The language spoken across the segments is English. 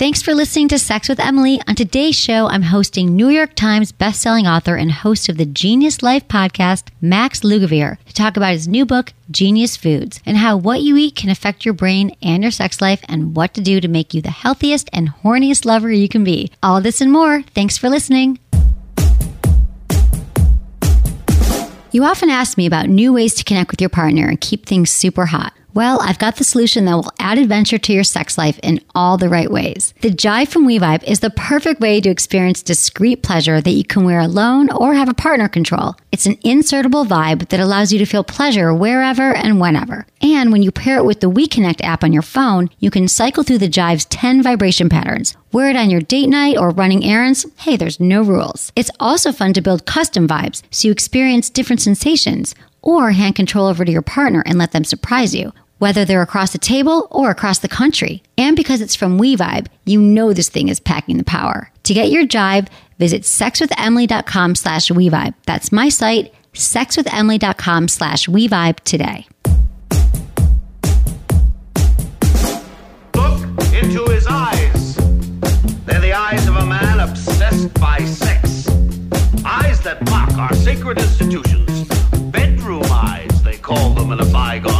Thanks for listening to Sex with Emily. On today's show, I'm hosting New York Times bestselling author and host of the Genius Life podcast, Max Lugavere, to talk about his new book, Genius Foods, and how what you eat can affect your brain and your sex life, and what to do to make you the healthiest and horniest lover you can be. All this and more. Thanks for listening. You often ask me about new ways to connect with your partner and keep things super hot. Well, I've got the solution that will add adventure to your sex life in all the right ways. The Jive from We-Vibe is the perfect way to experience discreet pleasure that you can wear alone or have a partner control. It's an insertable vibe that allows you to feel pleasure wherever and whenever. And when you pair it with the WeConnect app on your phone, you can cycle through the Jive's 10 vibration patterns. Wear it on your date night or running errands. Hey, there's no rules. It's also fun to build custom vibes so you experience different sensations or hand control over to your partner and let them surprise you, whether they're across the table or across the country. And because it's from We-Vibe, you know this thing is packing the power. To get your jive, visit sexwithemily.com slash We-Vibe. That's my site, sexwithemily.com slash We-Vibe today. Look into his eyes. They're the eyes of a man obsessed by sex. Eyes that mock our sacred institutions. Bedroom eyes, they call them in a bygone.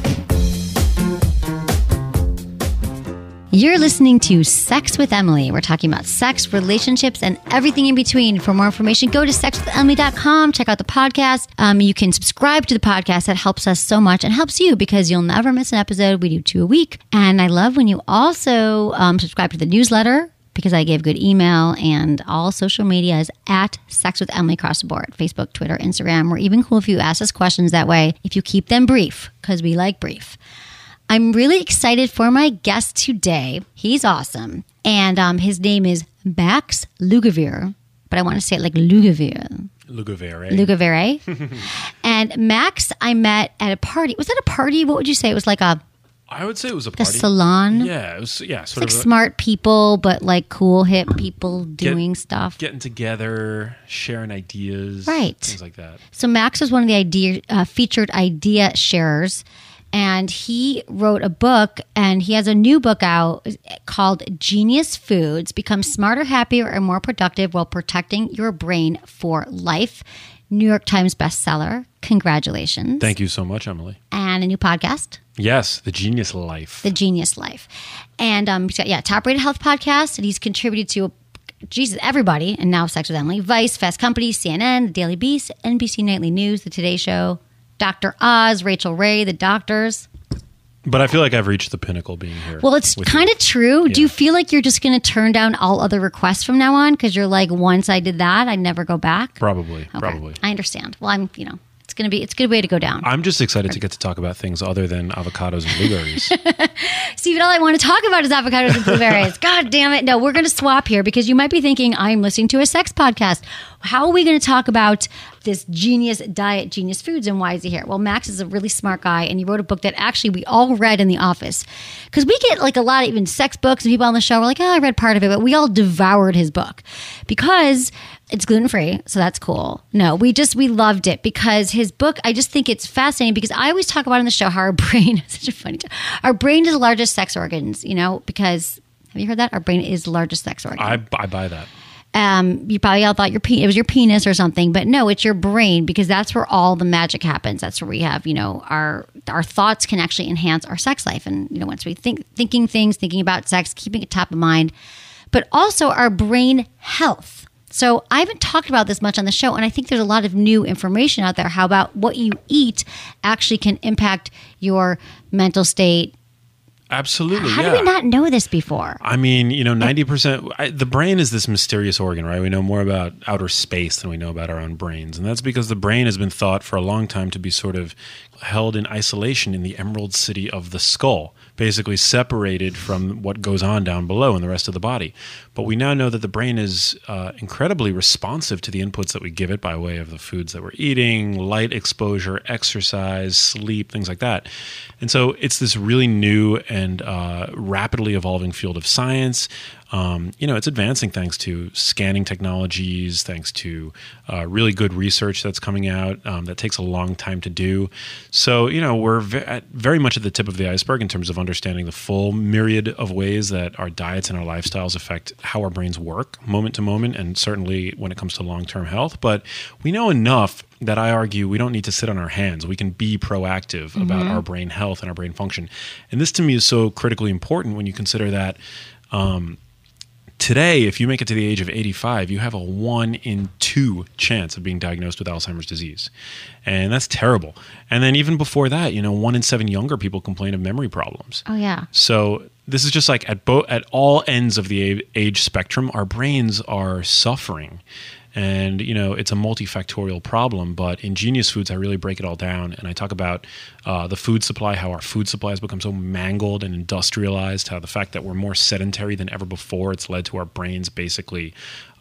You're listening to Sex with Emily. We're talking about sex, relationships, and everything in between. For more information, go to sexwithemily.com. Check out the podcast. Um, you can subscribe to the podcast. That helps us so much and helps you because you'll never miss an episode. We do two a week. And I love when you also um, subscribe to the newsletter because I give good email and all social media is at Sex with Emily across the board Facebook, Twitter, Instagram. We're even cool if you ask us questions that way, if you keep them brief because we like brief. I'm really excited for my guest today. He's awesome. And um, his name is Max Lugavere, but I want to say it like Lugavere. Lugavere. Lugavere. and Max, I met at a party. Was that a party? What would you say? It was like a, I would say it was a a party. salon. Yeah, it was. Yeah, It's sort like of a- smart people, but like cool, hip people doing stuff. getting together, sharing ideas, Right. Things like that. So Max was one of the idea uh, featured idea sharers, and he wrote a book, and he has a new book out called Genius Foods: Become Smarter, Happier, and More Productive while Protecting Your Brain for Life. New York Times bestseller. Congratulations! Thank you so much, Emily. And a new podcast. Yes, the Genius Life. The Genius Life. And um, he's got, yeah, top rated health podcast. And he's contributed to, Jesus, everybody. And now Sex with Emily, Vice, Fast Company, CNN, The Daily Beast, NBC Nightly News, The Today Show, Dr. Oz, Rachael Ray, The Doctors. but I feel like I've reached the pinnacle being here. Well, it's kind of true. Do you feel like you're just going to turn down all other requests from now on? Because you're like, once I did that, I'd never go back? probably, Okay. probably. I understand. Well, I'm, you know, it's going to be, it's a good way to go down. I'm just excited to get to talk about things other than avocados and blueberries. Stephen, all I want to talk about is avocados and blueberries. God damn it. No, we're going to swap here because you might be thinking I'm listening to a sex podcast. How are we going to talk about this genius diet, genius foods, and why is he here? Well, Max is a really smart guy, and he wrote a book that actually we all read in the office. Because we get like a lot of even sex books, and people on the show were like, oh, I read part of it, but we all devoured his book because it's gluten free, so that's cool. No, we just we loved it because his book. I just think it's fascinating because I always talk about in the show how our brain is such a funny. Our brain is the largest sex organs, you know, because have you heard that our brain is the largest sex organ. I, I buy that. Um, you probably all thought your pe- it was your penis or something, but no, it's your brain because that's where all the magic happens. That's where we have, you know, our our thoughts can actually enhance our sex life, and you know, once we think thinking things, thinking about sex, keeping it top of mind, but also our brain health. So I haven't talked about this much on the show, and I think there's a lot of new information out there. How about what you eat actually can impact your mental state? Absolutely. How yeah. did we not know this before? I mean, you know, 90%, I, the brain is this mysterious organ, right? We know more about outer space than we know about our own brains. And that's because the brain has been thought for a long time to be sort of held in isolation in the Emerald City of the skull, basically separated from what goes on down below in the rest of the body. But we now know that the brain is uh, incredibly responsive to the inputs that we give it by way of the foods that we're eating, light exposure, exercise, sleep, things like that. And so it's this really new and uh, rapidly evolving field of science. Um, you know, it's advancing thanks to scanning technologies, thanks to uh, really good research that's coming out um, that takes a long time to do. So, you know, we're ve- very much at the tip of the iceberg in terms of understanding the full myriad of ways that our diets and our lifestyles affect how our brains work moment to moment, and certainly when it comes to long term health. But we know enough that I argue we don't need to sit on our hands. We can be proactive about our brain health and our brain function. And this to me is so critically important when you consider that. Um, Today, if you make it to the age of 85, you have a one in two chance of being diagnosed with Alzheimer's disease. And that's terrible. And then even before that, you know, one in seven younger people complain of memory problems. Oh yeah. So this is just like at both at all ends of the age spectrum, our brains are suffering. And you know it's a multifactorial problem, but in Genius Foods, I really break it all down, and I talk about uh, the food supply, how our food supply has become so mangled and industrialized, how the fact that we're more sedentary than ever before, it's led to our brains basically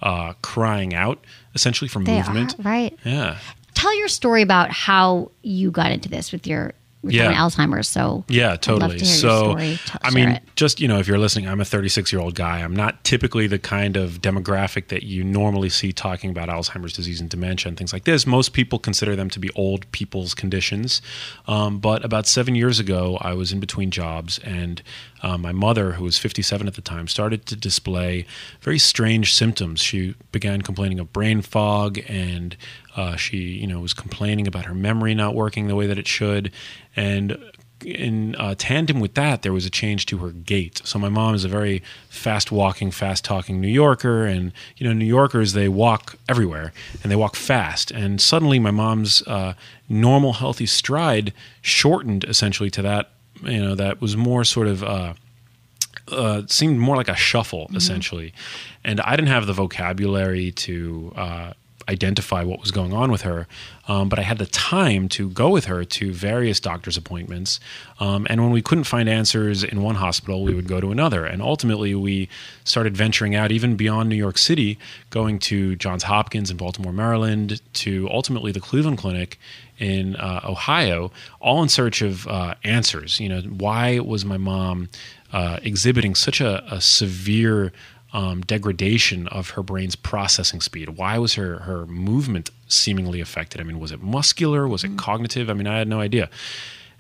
uh, crying out, essentially for They movement. are, right. Yeah, Tell your story about how you got into this with your with Yeah. Alzheimer's. So Yeah, totally. to so, story. I mean, it. just you know, if you're listening, I'm a 36 year old guy. I'm not typically the kind of demographic that you normally see talking about Alzheimer's disease and dementia and things like this. Most people consider them to be old people's conditions. Um, but about seven years ago, I was in between jobs, and uh, my mother, who was 57 at the time, started to display very strange symptoms. She began complaining of brain fog and uh, she, you know, was complaining about her memory not working the way that it should, and in uh, tandem with that, there was a change to her gait. So my mom is a very fast-walking, fast-talking New Yorker, and you know, New Yorkers they walk everywhere and they walk fast. And suddenly, my mom's uh, normal, healthy stride shortened essentially to that. You know, that was more sort of. Uh, uh, seemed more like a shuffle essentially, and I didn't have the vocabulary to uh, identify what was going on with her, um, but I had the time to go with her to various doctor's appointments. Um, and when we couldn't find answers in one hospital, we would go to another. And ultimately, we started venturing out even beyond New York City, going to Johns Hopkins in Baltimore, Maryland, to ultimately the Cleveland Clinic in uh, Ohio, all in search of uh, answers. You know, why was my mom uh, exhibiting such a, a severe um, degradation of her brain's processing speed? Why was her her movement seemingly affected? I mean, was it muscular? Was it cognitive? I mean, I had no idea.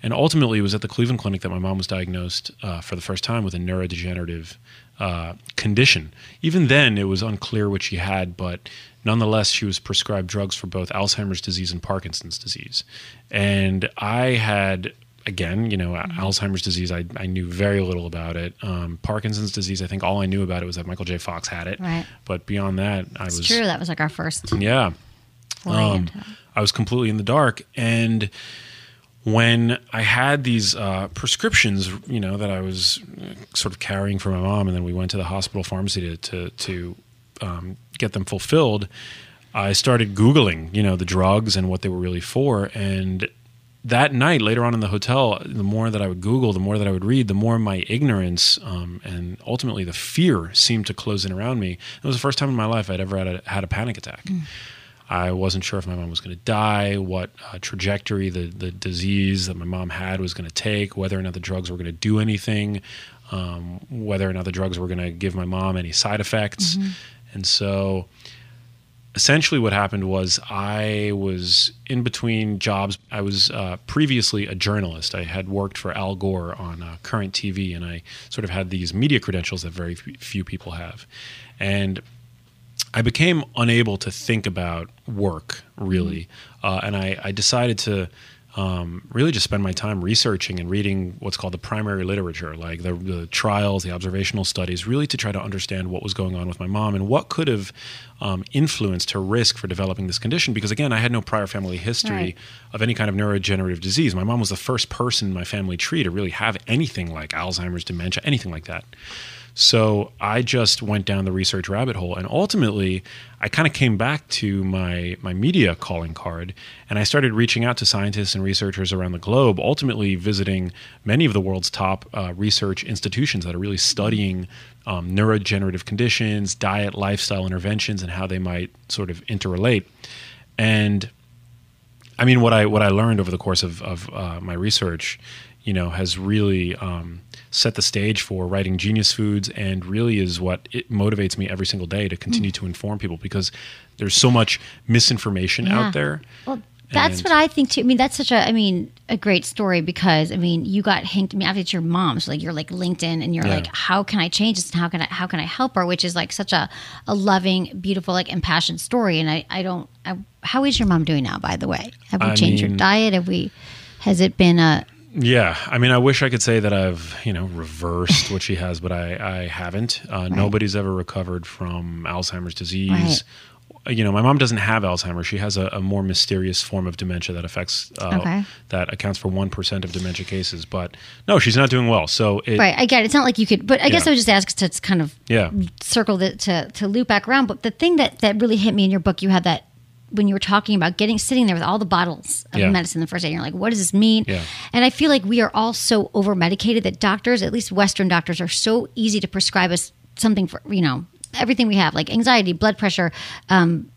And ultimately, it was at the Cleveland Clinic that my mom was diagnosed uh, for the first time with a neurodegenerative uh, condition. Even then, it was unclear what she had, but nonetheless, she was prescribed drugs for both Alzheimer's disease and Parkinson's disease. And I had, again, you know, Alzheimer's disease, I, I knew very little about it. Um, Parkinson's disease, I think all I knew about it was that Michael J. Fox had it. Right. But beyond that, I It's was. true. That was like our first Yeah. Um. I was completely in the dark. And when I had these uh, prescriptions, you know, that I was uh, sort of carrying for my mom, and then we went to the hospital pharmacy to to, to um, get them fulfilled, I started Googling, you know, the drugs and what they were really for. And that night, later on in the hotel, the more that I would Google, the more that I would read, the more my ignorance um, and ultimately the fear seemed to close in around me. It was the first time in my life I'd ever had a, had a panic attack. I wasn't sure if my mom was going to die, what uh, trajectory the, the disease that my mom had was going to take, whether or not the drugs were going to do anything, um, whether or not the drugs were going to give my mom any side effects. And so essentially what happened was I was in between jobs. I was uh, previously a journalist. I had worked for Al Gore on uh, current TV, and I sort of had these media credentials that very few people have. And I became unable to think about work really, uh, and I, I decided to um, really just spend my time researching and reading what's called the primary literature, like the, the trials, the observational studies, really to try to understand what was going on with my mom and what could have um, influenced her risk for developing this condition. Because again, I had no prior family history Right. of any kind of neurodegenerative disease. My mom was the first person in my family tree to really have anything like Alzheimer's, dementia, anything like that. So I just went down the research rabbit hole, and ultimately, I kind of came back to my my media calling card, and I started reaching out to scientists and researchers around the globe. Ultimately, visiting many of the world's top uh, research institutions that are really studying um, neurodegenerative conditions, diet, lifestyle interventions, and how they might sort of interrelate. And I mean, what I what I learned over the course of, of uh, my research, you know, has really um, set the stage for writing Genius Foods, and really is what it motivates me every single day to continue mm. to inform people because there's so much misinformation Yeah. out there. Well, that's And- what I think too. I mean, that's such a, I mean, a great story because I mean, you got hinked. I mean, obviously it's your mom, so like you're like LinkedIn, and you're Yeah. like, how can I change this, and how can I, how can I help her? Which is like such a, a loving, beautiful, like impassioned story. And I, I don't. I, how is your mom doing now? By the way, have we I changed your diet? Have we? Has it been a? Yeah, I mean, I wish I could say that I've you know reversed what she has, but I I haven't. Uh, Nobody's ever recovered from Alzheimer's disease. Right. You know, my mom doesn't have Alzheimer's. She has a, a more mysterious form of dementia that affects uh, Okay. that accounts for one percent of dementia cases. But no, she's not doing well. So it, Right, I get it. It's not like you could, but I guess Yeah. I would just ask to to kind of Yeah. circle the, to to loop back around. But the thing that that really hit me in your book, you had that when you were talking about getting sitting there with all the bottles of Yeah. medicine the first day, and you're like, what does this mean? Yeah. And I feel like we are all so over medicated that doctors, at least Western doctors, are so easy to prescribe us something for you know everything we have, like anxiety, blood pressure. Um,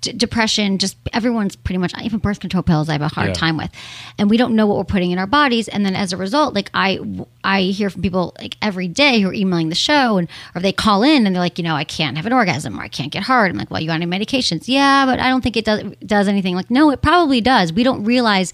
d- depression, just everyone's pretty much even birth control pills. I have a hard Yeah. time with, and we don't know what we're putting in our bodies. And then as a result, like I, I hear from people like every day who are emailing the show, and or they call in and they're like, you know, I can't have an orgasm or I can't get hard. I'm like, well, you on any medications? Yeah, but I don't think it does does anything. Like, no, it probably does. We don't realize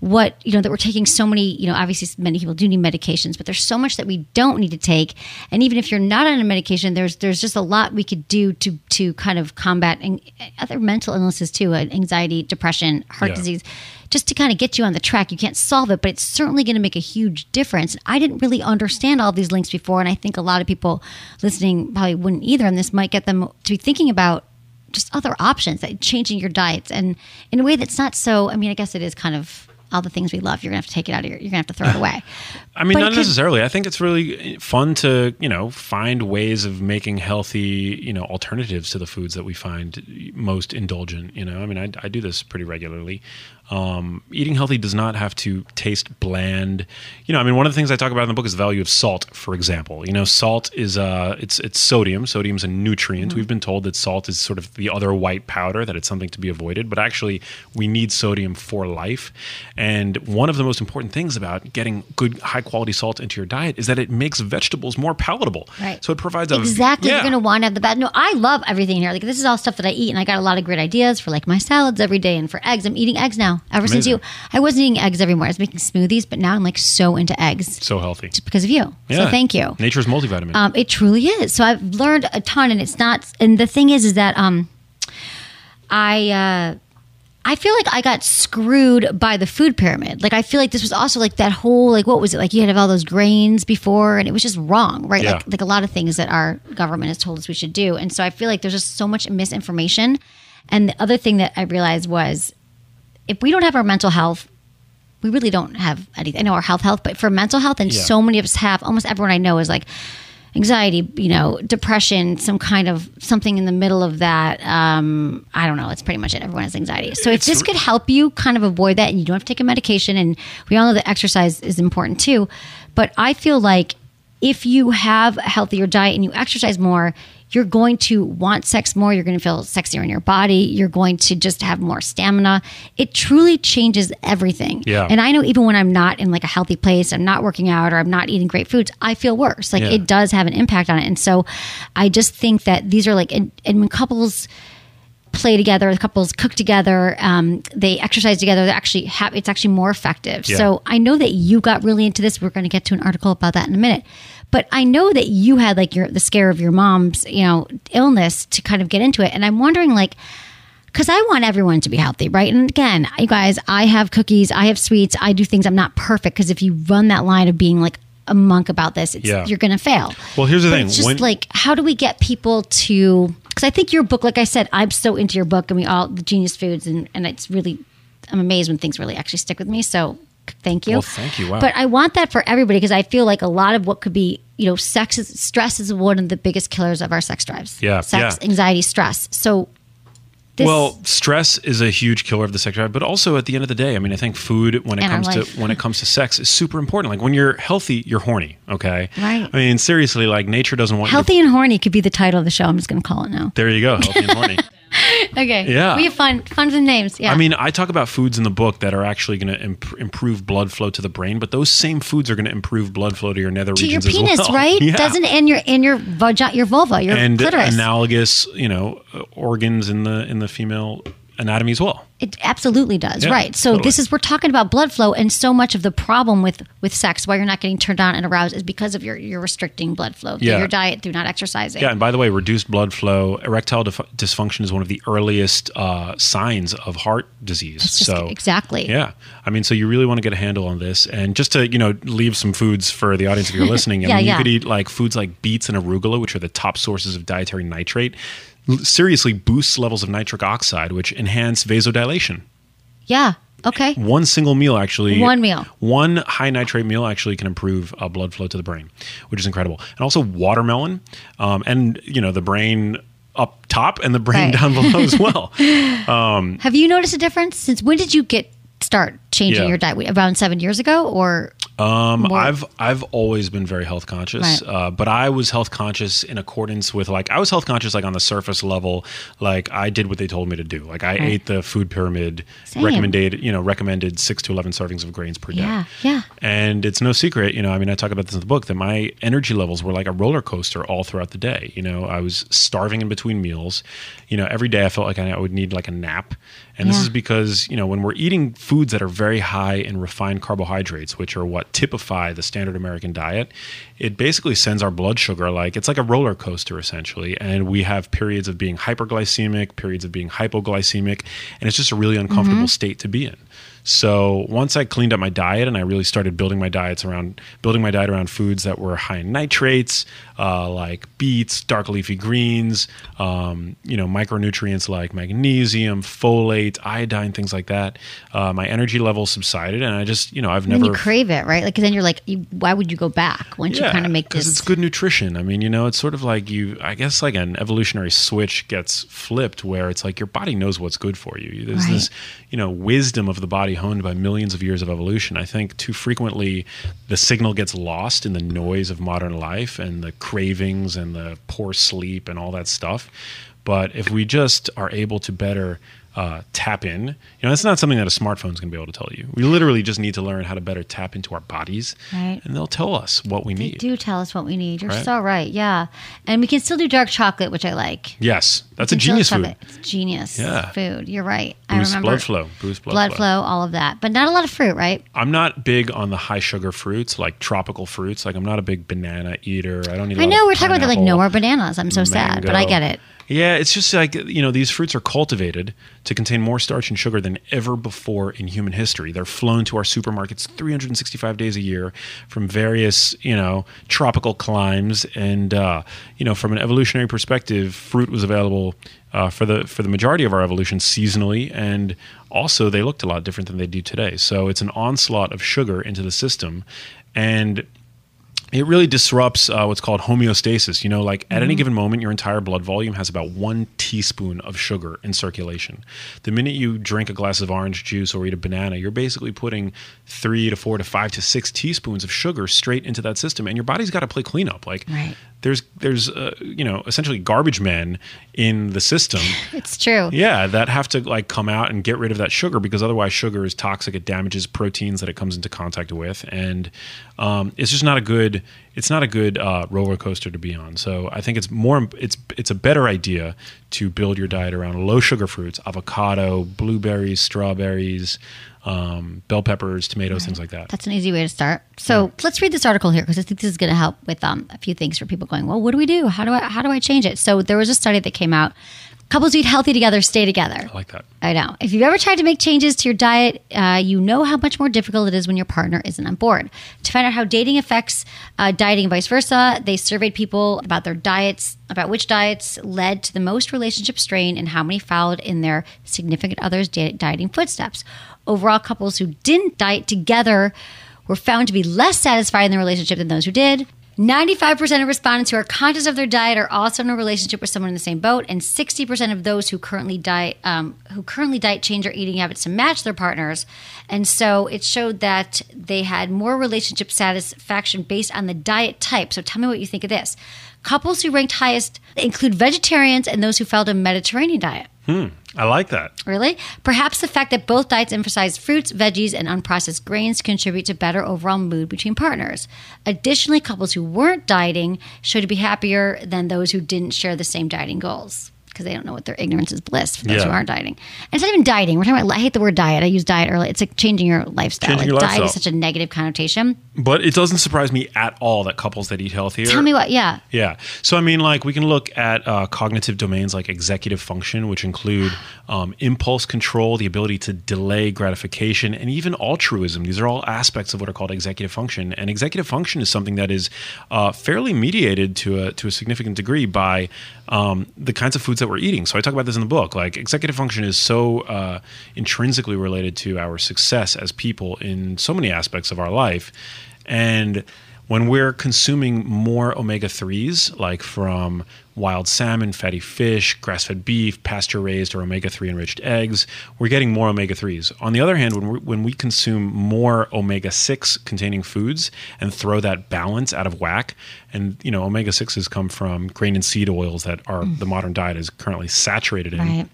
what you know that we're taking so many. You know, obviously many people do need medications, but there's so much that we don't need to take. And even if you're not on a medication, there's there's just a lot we could do to to kind of combat an- other mental illnesses too, uh, anxiety, depression, heart Yeah. disease, just to kind of get you on the track. You can't solve it, but it's certainly going to make a huge difference. I didn't really understand all these links before, and I think a lot of people listening probably wouldn't either. And this might get them to be thinking about just other options, that changing your diets, and in a way that's not so. I mean, I guess it is kind of all the things we love. You're gonna have to take it out of your. You're gonna have to throw it away. I mean, But not could- necessarily. I think it's really fun to, you know, find ways of making healthy, you know, alternatives to the foods that we find most indulgent. You know, I mean, I, I do this pretty regularly. Um, eating healthy does not have to taste bland. You know, I mean, one of the things I talk about in the book is the value of salt. For example, you know, salt is uh, it's it's sodium. Sodium's a nutrient. We've been told that salt is sort of the other white powder, that it's something to be avoided. But actually, we need sodium for life. And one of the most important things about getting good, high quality salt into your diet is that it makes vegetables more palatable. Right. So it provides a Exactly. Yeah. You're going to want to have the bad. No, I love everything here. Like this is all stuff that I eat, and I got a lot of great ideas for like my salads every day, and for eggs. I'm eating eggs now. Ever since you, I wasn't eating eggs every morning. I was making smoothies, but now I'm like so into eggs so healthy. just because of you. Yeah. So thank you. Nature's multivitamin. Um, it truly is. So I've learned a ton, and it's not. And the thing is, is that um, I uh, I feel like I got screwed by the food pyramid. Like I feel like this was also like that whole like what was it like? You had all those grains before, and it was just wrong, right? Yeah. Like like a lot of things that our government has told us we should do, and so I feel like there's just so much misinformation. And the other thing that I realized was, if we don't have our mental health we really don't have anything. I know our health, health, but for mental health, and Yeah. so many of us have. Almost everyone I know is like anxiety, you know, depression, some kind of something in the middle of that. Um, I don't know. It's pretty much it. Everyone has anxiety. So if It's this re- could help you kind of avoid that, and you don't have to take a medication, and we all know that exercise is important too. But I feel like if you have a healthier diet and you exercise more, you're going to want sex more. You're going to feel sexier in your body. You're going to just have more stamina. It truly changes everything. Yeah. And I know even when I'm not in like a healthy place, I'm not working out or I'm not eating great foods, I feel worse. Like Yeah. it does have an impact on it. And so I just think that these are like, and, and when couples, play together, the couples cook together, um, they exercise together. They actually have it's actually more effective. Yeah. So I know that you got really into this. We're going to get to an article about that in a minute. But I know that you had like your the scare of your mom's you know illness to kind of get into it, and I'm wondering like. Because I want everyone to be healthy, right? And again, you guys, I have cookies, I have sweets, I do things. I'm not perfect because if you run that line of being like a monk about this, it's, Yeah. you're going to fail. Well, here's the But thing. It's just When- like, how do we get people to? Because I think your book, like I said, I'm so into your book, and we all the genius foods, and and it's really, I'm amazed when things really actually stick with me. So thank you. Well, thank you. Wow. But I want that for everybody because I feel like a lot of what could be you know, sex is stress is one of the biggest killers of our sex drives. Yeah, sex, yeah. anxiety, stress. So, this, well, stress is a huge killer of the sex drive, but also at the end of the day, I mean, I think food when it comes to when it comes to sex is super important. Like when you're healthy, you're horny. Okay, Right. I mean, seriously, like nature doesn't want you healthy and horny could be the title of the show. I'm just going to call it now. There you go, healthy and horny. Okay. Yeah. We have fun, fun with names. Yeah. I mean, I talk about foods in the book that are actually going to imp- improve blood flow to the brain, but those same foods are going to improve blood flow to your nether to your regions penis, as well. right? Yeah. Doesn't in your in your vagi- your vulva, your and clitoris. analogous, you know, uh, organs in the in the female anatomy as well. It absolutely does, Yeah, right? So totally. this is we're talking about blood flow, and so much of the problem with with sex, why you're not getting turned on and aroused, is because of your your restricting blood flow through Yeah. your diet, through not exercising. Yeah, and by the way, reduced blood flow, erectile dif- dysfunction is one of the earliest uh, signs of heart disease. Just- so exactly. Yeah, I mean, so you really want to get a handle on this, and just to you know leave some foods for the audience if you're listening. I Yeah, mean, yeah. you could eat like foods like beets and arugula, which are the top sources of dietary nitrate. Seriously, boosts levels of nitric oxide, which enhance vasodilation. Yeah. Okay. One single meal actually. One meal. One high nitrate meal actually can improve uh, blood flow to the brain, which is incredible. And also watermelon, um, and you know the brain up top and the brain Right. down below as well. Have you noticed a difference since when did you get start changing Yeah. your diet? Around seven years ago, or Um, More- I've I've always been very health conscious, Right. uh, but I was health conscious in accordance with like I was health conscious like on the surface level, like I did what they told me to do. Like I ate the food pyramid Same. recommended, you know, recommended six to eleven servings of grains per day. Yeah, yeah. And it's no secret, you know. I mean, I talk about this in the book that my energy levels were like a roller coaster all throughout the day. You know, I was starving in between meals. You know, every day I felt like I would need like a nap. And this is because, you know, when we're eating foods that are very high in refined carbohydrates, which are what typify the standard American diet, it basically sends our blood sugar like it's like a roller coaster essentially. And we have periods of being hyperglycemic, periods of being hypoglycemic, and it's just a really uncomfortable mm-hmm. state to be in. So once I cleaned up my diet and I really started building my diets around building my diet around foods that were high in nitrates, uh, like beets, dark leafy greens, um, you know, micronutrients like magnesium, folate, iodine, things like that. Uh, my energy levels subsided, and I just, you know, I've then never you crave it, right? Like, 'cause then you're like, you, why would you go back once you kind of make because this? it's good nutrition. I mean, you know, it's sort of like you. I guess like an evolutionary switch gets flipped, where it's like your body knows what's good for you. There's Right. this, you know, wisdom of the body honed by millions of years of evolution. I think too frequently the signal gets lost in the noise of modern life and the cravings and the poor sleep and all that stuff. But if we just are able to better uh, tap in, you know, that's not something that a smartphone's going to be able to tell you. We literally just need to learn how to better tap into our bodies, Right. and they'll tell us what we need. They need. do tell us what we need. You're Right. so right. Yeah, and we can still do dark chocolate, which I like. Yes, that's a genius food. it. It's genius Yeah. food. You're right. I Boost remember blood flow. Boost blood, blood flow. flow, all of that, but not a lot of fruit, right? I'm not big on the high sugar fruits, like tropical fruits. Like I'm not a big banana eater. I don't eat. I know we're talking about like no more bananas. I'm so sad, but I get it. Yeah, it's just like you know these fruits are cultivated to contain more starch and sugar than ever before in human history. They're flown to our supermarkets 365 days a year from various you know tropical climes, and uh, you know from an evolutionary perspective, fruit was available uh, for the for the majority of our evolution seasonally, and also they looked a lot different than they do today. So it's an onslaught of sugar into the system, and it really disrupts uh, what's called homeostasis. You know, like at any given moment, your entire blood volume has about one teaspoon of sugar in circulation. The minute you drink a glass of orange juice or eat a banana, you're basically putting three to four to five to six teaspoons of sugar straight into that system, and your body's got to play cleanup. Like, Right. There's there's uh, you know essentially garbage men in the system. It's true. Yeah, that have to like come out and get rid of that sugar because otherwise sugar is toxic. It damages proteins that it comes into contact with, and um, it's just not a good. It's not a good uh, roller coaster to be on. So I think it's more. It's it's a better idea to build your diet around low sugar fruits, avocado, blueberries, strawberries, um, bell peppers, tomatoes, things like that. That's an easy way to start. So let's read this article here because I think this is going to help with um, a few things for people going. Well, what do we do? How do I how do I change it? So there was a study that came out. Couples eat healthy together stay together. I like that. I know. If you've ever tried to make changes to your diet, uh, you know how much more difficult it is when your partner isn't on board. To find out how dating affects uh, dieting and vice versa, they surveyed people about their diets, about which diets led to the most relationship strain, and how many followed in their significant other's di- dieting footsteps. Overall, couples who didn't diet together were found to be less satisfied in the relationship than those who did. 95% of respondents who are conscious of their diet are also in a relationship with someone in the same boat, and 60% of those who currently diet um, who currently diet change their eating habits to match their partners. And so it showed that they had more relationship satisfaction based on the diet type. So tell me what you think of this. Couples who ranked highest include vegetarians and those who followed a Mediterranean diet. Hmm. I like that. Really? Perhaps the fact that both diets emphasize fruits, veggies, and unprocessed grains contribute to better overall mood between partners. Additionally, couples who weren't dieting should be happier than those who didn't share the same dieting goals because they don't know what their ignorance is bliss for those Yeah. who aren't dieting. And it's not even dieting. We're talking about, I hate the word diet. I use diet early. It's like changing your lifestyle. Changing like your diet is such a negative connotation. But it doesn't surprise me at all that couples that eat healthier. Tell me what, yeah. Yeah. So, I mean, like, we can look at uh, cognitive domains like executive function, which include um, impulse control, the ability to delay gratification, and even altruism. These are all aspects of what are called executive function. And executive function is something that is uh, fairly mediated to a, to a significant degree by um, the kinds of foods that we're eating. So, I talk about this in the book. Like, executive function is so uh, intrinsically related to our success as people in so many aspects of our life. And when we're consuming more omega 3s, like from wild salmon, fatty fish, grass fed beef, pasture raised or omega 3 enriched eggs, we're getting more omega 3s. On the other hand, when, we when we consume more omega 6 containing foods and throw that balance out of whack, and you know, omega 6s come from grain and seed oils that are mm. the modern diet is currently saturated in Right.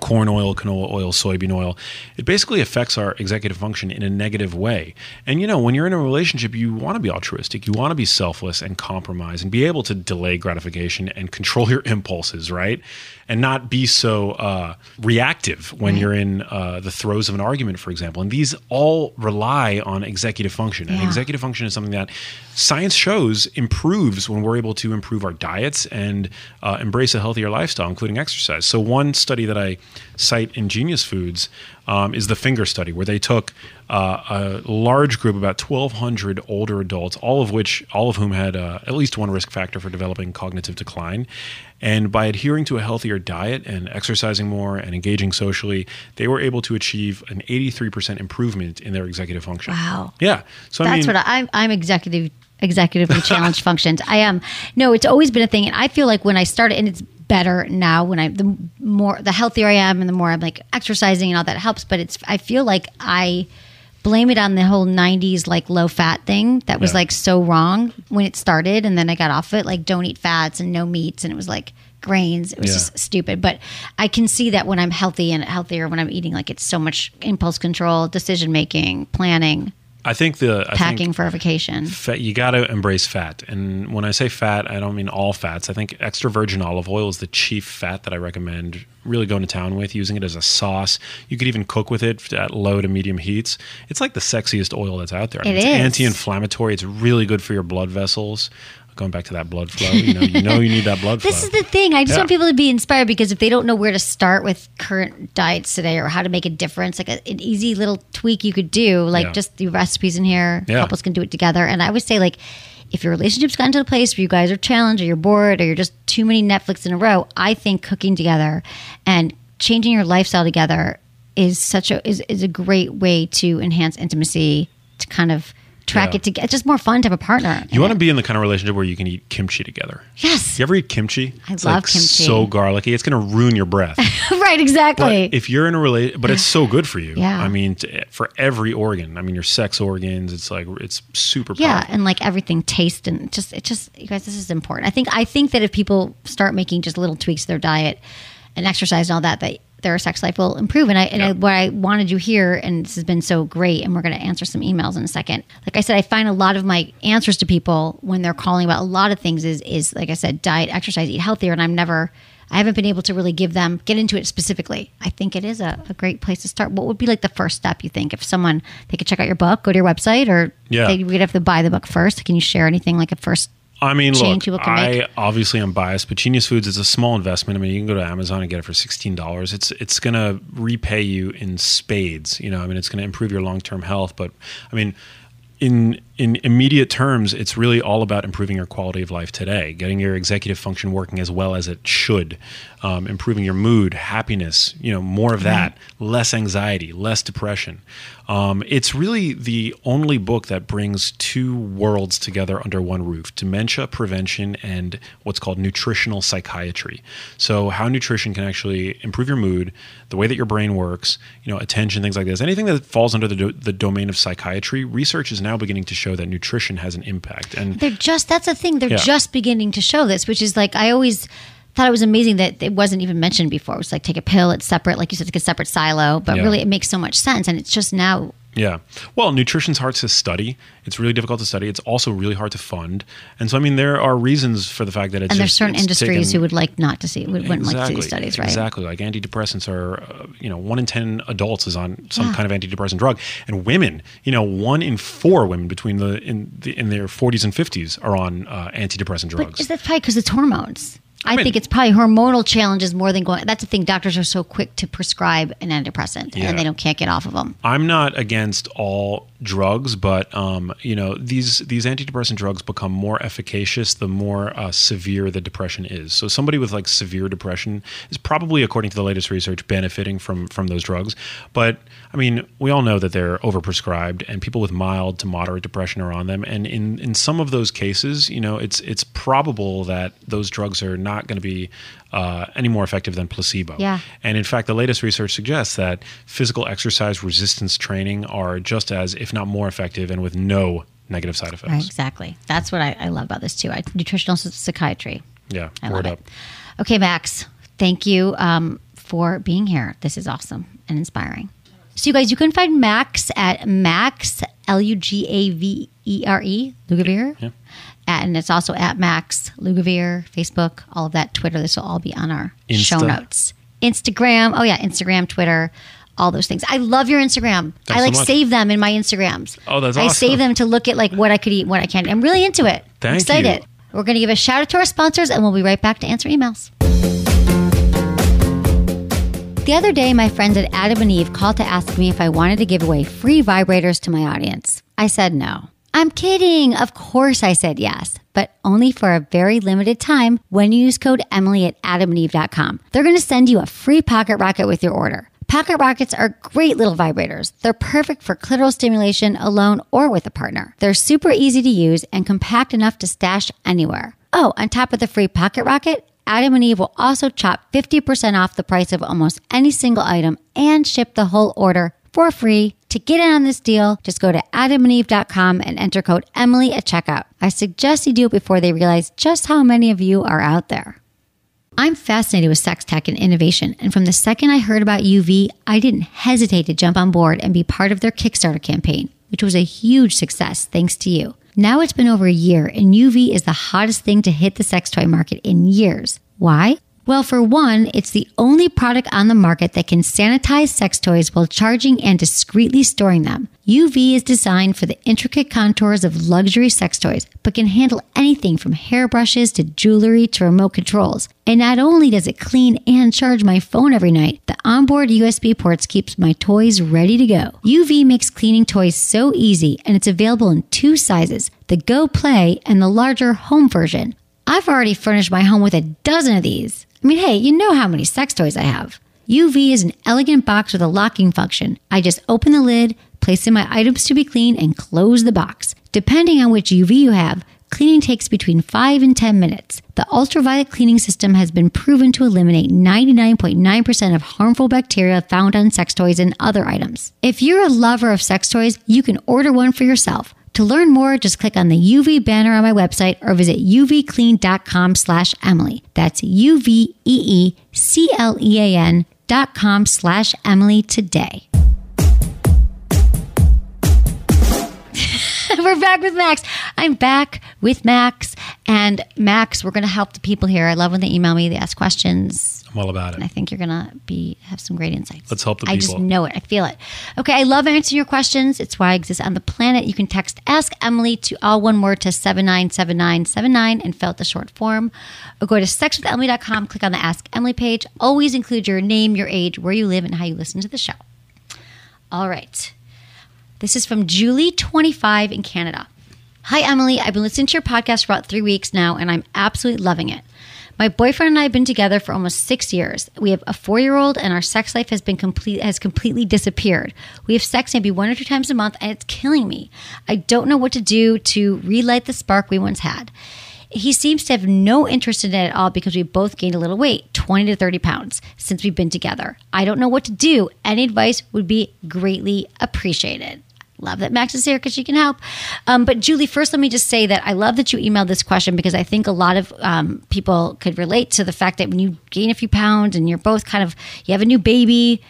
Corn oil, canola oil, soybean oil. It basically affects our executive function in a negative way. And you know, when you're in a relationship, you want to be altruistic, you want to be selfless and compromise and be able to delay gratification and control your impulses, right? And not be so uh, reactive when you're in uh, the throes of an argument, for example. And these all rely on executive function. And executive function is something that science shows improves when we're able to improve our diets and uh, embrace a healthier lifestyle, including exercise. So, one study that I cite in Genius Foods um, is the finger study, where they took uh, a large group, about 1,200 older adults, all of which, all of whom had uh, at least one risk factor for developing cognitive decline. And by adhering to a healthier diet and exercising more and engaging socially, they were able to achieve an 83% improvement in their executive function. Wow. Yeah. So I That's mean, what I, I'm. I'm executive executively challenged functions. I am. No, it's always been a thing, and I feel like when I started, and it's better now when I the more the healthier I am, and the more I'm like exercising and all that helps. But it's I feel like I blame it on the whole 90s like low fat thing that was Yeah. like so wrong when it started and then i got off it like don't eat fats and no meats and it was like grains it was Yeah. just stupid but i can see that when i'm healthy and healthier when i'm eating like it's so much impulse control decision making planning I think the I packing think for a vacation fat, you got to embrace fat. And when I say fat, I don't mean all fats. I think extra virgin olive oil is the chief fat that I recommend really going to town with, using it as a sauce. You could even cook with it at low to medium heats. It's like the sexiest oil that's out there. I It it's is. anti-inflammatory. It's really good for your blood vessels. Going back to that blood flow, you know, you know you need that blood flow. This is the thing. I just Yeah. want people to be inspired because if they don't know where to start with current diets today or how to make a difference, like a, an easy little tweak you could do, like Yeah. just the recipes in here, Yeah. couples can do it together. And I would say, like, if your relationship's gotten to the place where you guys are challenged or you're bored or you're just too many Netflix in a row, I think cooking together and changing your lifestyle together is such a is, is a great way to enhance intimacy to kind of track Yeah. it together. It's just more fun to have a partner. you want to be in the kind of relationship where you can eat kimchi together. Yes. You ever eat kimchi? I it's love like kimchi. So garlicky, it's going to ruin your breath. right, exactly. But if you're in a relation, but it's so good for you. Yeah. I mean, t- for every organ. I mean, your sex organs. It's like it's super. yeah powerful. and like everything taste and just it just you guys this is important i think i think that if people start making just little tweaks to their diet and exercise and all that that their sex life will improve and i and I, what i wanted you here and this has been so great and we're going to answer some emails in a second like i said i find a lot of my answers to people when they're calling about a lot of things is is like i said diet exercise eat healthier and i'm never I haven't been able to really give them get into it specifically. I think it is a, a great place to start. What would be like the first step you think if someone they could check out your book, go to your website, or Yeah. they would have to buy the book first? Can you share anything like a first? I mean, look, I make. obviously am biased, but Genius Foods is a small investment. I mean, you can go to Amazon and get it for sixteen dollars. It's it's going to repay you in spades. You know, I mean, it's going to improve your long term health. But I mean, in in immediate terms, it's really all about improving your quality of life today, getting your executive function working as well as it should, um, improving your mood, happiness, you know, more of that, less anxiety, less depression. Um, it's really the only book that brings two worlds together under one roof: dementia prevention and what's called nutritional psychiatry. So, how nutrition can actually improve your mood, the way that your brain works, you know, attention, things like this. Anything that falls under the, do- the domain of psychiatry, research is now beginning to show that nutrition has an impact. And They're just that's the thing. They're Yeah. just beginning to show this, which is like I always thought it was amazing that it wasn't even mentioned before. It was like take a pill, it's separate, like you said, it's like a separate silo, but Yeah. really it makes so much sense, and it's just now. Yeah. Well, nutrition's hard to study. It's really difficult to study. It's also really hard to fund. And so, I mean, there are reasons for the fact that it's And there's just- certain industries taken- who would like not to see, would, wouldn't like to see these studies, right? Exactly. Like antidepressants are, uh, you know, one in 10 adults is on some Yeah. kind of antidepressant drug. And women, you know, one in four women between the, in, the, in their 40s and 50s are on uh, antidepressant drugs. But is that probably because it's hormones? I, mean- think it's probably hormonal challenges more than going. That's the thing. Doctors are so quick to prescribe an antidepressant, Yeah. and they don't can't get off of them. I'm not against all drugs, but um, you know these these antidepressant drugs become more efficacious the more uh, severe the depression is. So somebody with like severe depression is probably, according to the latest research, benefiting from from those drugs. But I mean, we all know that they're overprescribed, and people with mild to moderate depression are on them. And in in some of those cases, you know, it's it's probable that those drugs are not going to be uh, any more effective than placebo. Yeah. And in fact, the latest research suggests that physical exercise resistance training are just as, if not more effective, and with no negative side effects. Right, exactly. That's what I, I love about this too. I, nutritional psychiatry. Yeah, I word up. it. Okay, Max, thank you um, for being here. This is awesome and inspiring. So, you guys, you can find Max at Max L U G A V E R E Lugavere, Yeah. And it's also at Max Lugavere, Facebook, all of that, Twitter. This will all be on our show notes. Instagram. Oh yeah, Instagram, Twitter. All those things. I love your Instagram. Thanks I so like much. save them in my Instagrams. Oh, that's awesome. I save them to look at like what I could eat, what I can't. I'm really into it. I'm excited. you. We're going to give a shout out to our sponsors and we'll be right back to answer emails. The other day, my friends at Adam and Eve called to ask me if I wanted to give away free vibrators to my audience. I said no. I'm kidding. Of course, I said yes, but only for a very limited time when you use code Emily at adamandeve.com. They're going to send you a free pocket rocket with your order. Pocket rockets are great little vibrators. They're perfect for clitoral stimulation alone or with a partner. They're super easy to use and compact enough to stash anywhere. Oh, on top of the free pocket rocket, Adam and Eve will also chop 50% off the price of almost any single item and ship the whole order for free. To get in on this deal, just go to adamandeve.com and enter code Emily at checkout. I suggest you do it before they realize just how many of you are out there. I'm fascinated with sex tech and innovation, and from the second I heard about UVee, I didn't hesitate to jump on board and be part of their Kickstarter campaign, which was a huge success thanks to you. Now it's been over a year, and UVee is the hottest thing to hit the sex toy market in years. Why? Well, for one, it's the only product on the market that can sanitize sex toys while charging and discreetly storing them. UVee is designed for the intricate contours of luxury sex toys, but can handle anything from hairbrushes to jewelry to remote controls. And not only does it clean and charge my phone every night, the onboard USB ports keeps my toys ready to go. UVee makes cleaning toys so easy, and it's available in two sizes, the Go Play and the larger home version. I've already furnished my home with a dozen of these. I mean, hey, you know how many sex toys I have. UVee is an elegant box with a locking function. I just open the lid, place in my items to be cleaned, and close the box. Depending on which UVee you have, cleaning takes between 5 and 10 minutes. The ultraviolet cleaning system has been proven to eliminate 99.9% of harmful bacteria found on sex toys and other items. If you're a lover of sex toys, you can order one for yourself. To learn more, just click on the UVee banner on my website or visit uveeclean.com slash Emily. That's U-V-E-E-C-L-E-A-N dot com slash Emily today. we're back with Max. I'm back with Max. And Max, we're going to help the people here. I love when they email me, they ask questions. I'm all about And I think you're gonna be have some great insights. Let's help the people. I just know it. I feel it. Okay, I love answering your questions. It's why I exist on the planet. You can text Ask Emily to all one word to 797979 and fill out the short form. Or go to sexwithemily.com, click on the Ask Emily page. Always include your name, your age, where you live, and how you listen to the show. All right. This is from Julie25 in Canada. Hi, Emily. I've been listening to your podcast for about three weeks now, and I'm absolutely loving it. My boyfriend and I have been together for almost six years. We have a four year old, and our sex life has been complete has completely disappeared. We have sex maybe one or two times a month, and it's killing me. I don't know what to do to relight the spark we once had. He seems to have no interest in it at all because we both gained a little weight, 20 to 30 pounds, since we've been together. I don't know what to do. Any advice would be greatly appreciated. Love that Max is here because she can help. Um, but Julie, first, let me just say that I love that you emailed this question because I think a lot of um, people could relate to the fact that when you gain a few pounds and you're both kind of, you have a new baby,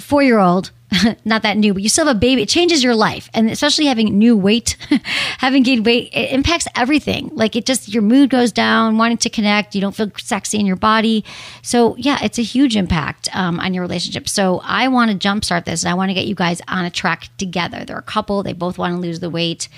four year old, not that new, but you still have a baby. It changes your life. And especially having new weight, having gained weight, it impacts everything. Like it just, your mood goes down, wanting to connect. You don't feel sexy in your body. So, yeah, it's a huge impact um, on your relationship. So, I want to jumpstart this and I want to get you guys on a track together. They're a couple, they both want to lose the weight.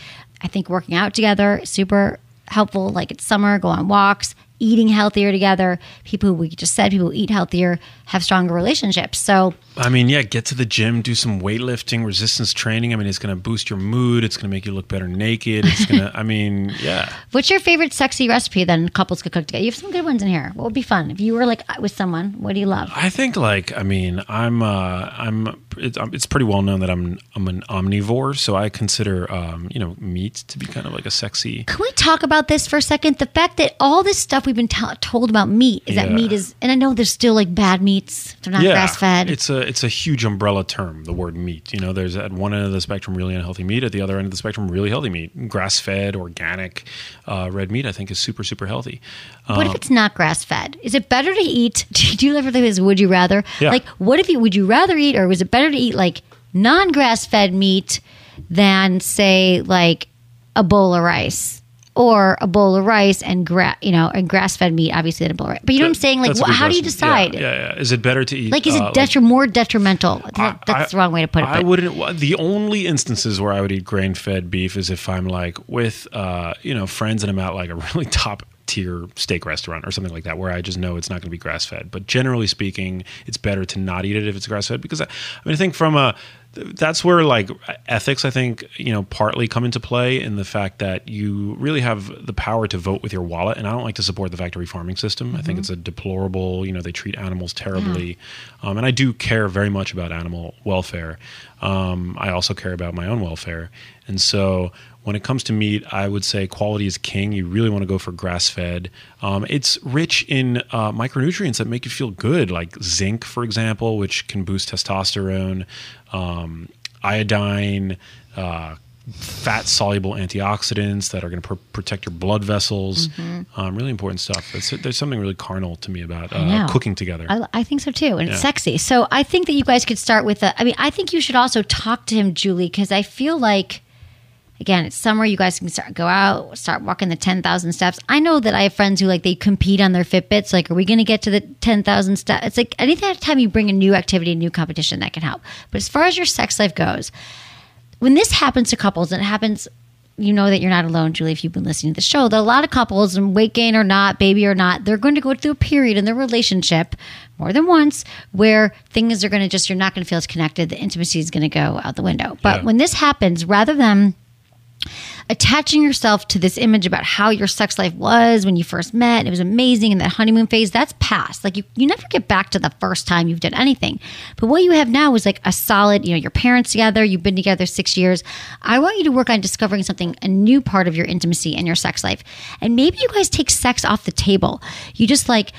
I think working out together, super helpful. Like it's summer, go on walks, eating healthier together. People we just said people eat healthier have stronger relationships. So, I mean, yeah, get to the gym, do some weightlifting, resistance training. I mean, it's going to boost your mood. It's going to make you look better naked. It's going to, I mean, yeah. what's your favorite sexy recipe then couples could cook together? You have some good ones in here. What would be fun if you were like with someone? What do you love? I think like I mean I'm uh, I'm it's, um, it's pretty well known that I'm I'm an omnivore, so I consider um, you know meat to be kind of like a sexy. Can we talk about this for a second? The fact that all this stuff we've been tell told about meat is that meat is, and I know there's still like bad meats. They're not grass fed. It's a it's a huge umbrella term. The word meat. You know, there's at one end of the spectrum really unhealthy meat. At the other end of the spectrum, really healthy meat. Grass fed, organic, uh, red meat. I think is super super healthy. What if it's not grass fed? Is it better to eat? Do you ever think this? Would you rather? Yeah. Like, what if you would you rather eat, or was it better to eat like non grass fed meat than say like a bowl of rice? Or a bowl of rice and gra- you know, and grass fed meat, obviously, than a bowl of rice. But you know what I'm saying? Like, wh- how do you decide? Yeah, yeah, yeah. Is it better to eat? Like, is it uh, detri- more detrimental? That- that's I- the wrong way to put it. I but- wouldn't. The only instances where I would eat grain fed beef is if I'm like with, uh, you know, friends and I'm at like a really top tier steak restaurant or something like that, where I just know it's not going to be grass fed. But generally speaking, it's better to not eat it if it's grass fed because I, I mean, I think from a that's where like ethics, I think, you know, partly come into play in the fact that you really have the power to vote with your wallet. And I don't like to support the factory farming system. I think it's a deplorable, you know, they treat animals terribly. Um, and I do care very much about animal welfare. Um, I also care about my own welfare. And so when it comes to meat, I would say quality is king. You really want to go for grass fed. Um, it's rich in uh, micronutrients that make you feel good, like zinc, for example, which can boost testosterone, um, iodine, uh, fat soluble antioxidants that are going to pr- protect your blood vessels. Um, really important stuff. That's, there's something really carnal to me about Mm-hmm. uh, cooking together. I, I think so too, and it's sexy. So I think that you guys could start with. A, I mean, I think you should also talk to him, Julie, because I feel like, again, it's summer. You guys can start go out, start walking the ten thousand steps. I know that I have friends who like they compete on their Fitbits. Like, are we going to get to the ten thousand steps? It's like anytime you bring a new activity, a new competition, that can help. But as far as your sex life goes, when this happens to couples, and it happens, you know that you're not alone, Julie, if you've been listening to the show. That a lot of couples, and weight gain or not, baby or not, they're going to go through a period in their relationship more than once where things are going to just, you're not going to feel as connected. The intimacy is going to go out the window. But Yeah. when this happens, rather than attaching yourself to this image about how your sex life was when you first met and it was amazing in that honeymoon phase that's past. Like you, you never get back to the first time you've done anything. But what you have now is like a solid you know your parents together you've been together six years. I want you to work on discovering something a new part of your intimacy and your sex life. And maybe you guys take sex off the table. You just like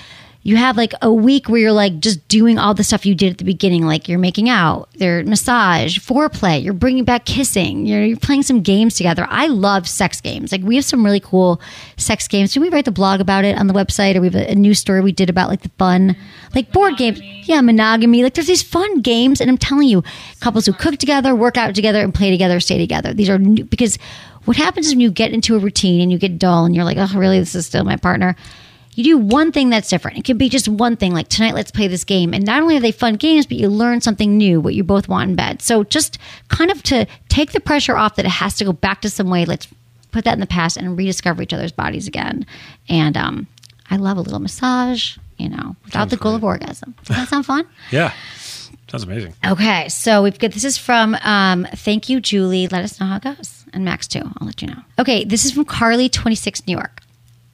you have like a week where you're like just doing all the stuff you did at the beginning, like you're making out, their massage, foreplay, you're bringing back kissing, you're, you're playing some games together. I love sex games. Like we have some really cool sex games. Did we write the blog about it on the website, or we have a, a news story we did about like the fun, like board games? Yeah, monogamy. Like there's these fun games, and I'm telling you, couples who cook together, work out together, and play together, stay together. These are new, because what happens is when you get into a routine and you get dull, and you're like, oh, really, this is still my partner you do one thing that's different. It could be just one thing, like tonight, let's play this game. And not only are they fun games, but you learn something new, what you both want in bed. So just kind of to take the pressure off that it has to go back to some way. Let's put that in the past and rediscover each other's bodies again. And um, I love a little massage, you know, without Sounds the goal great. of orgasm. Does that sound fun? yeah. Sounds amazing. Okay, so we've got this is from um, thank you, Julie. Let us know how it goes, and Max too. I'll let you know. Okay, this is from Carly, twenty six, New York.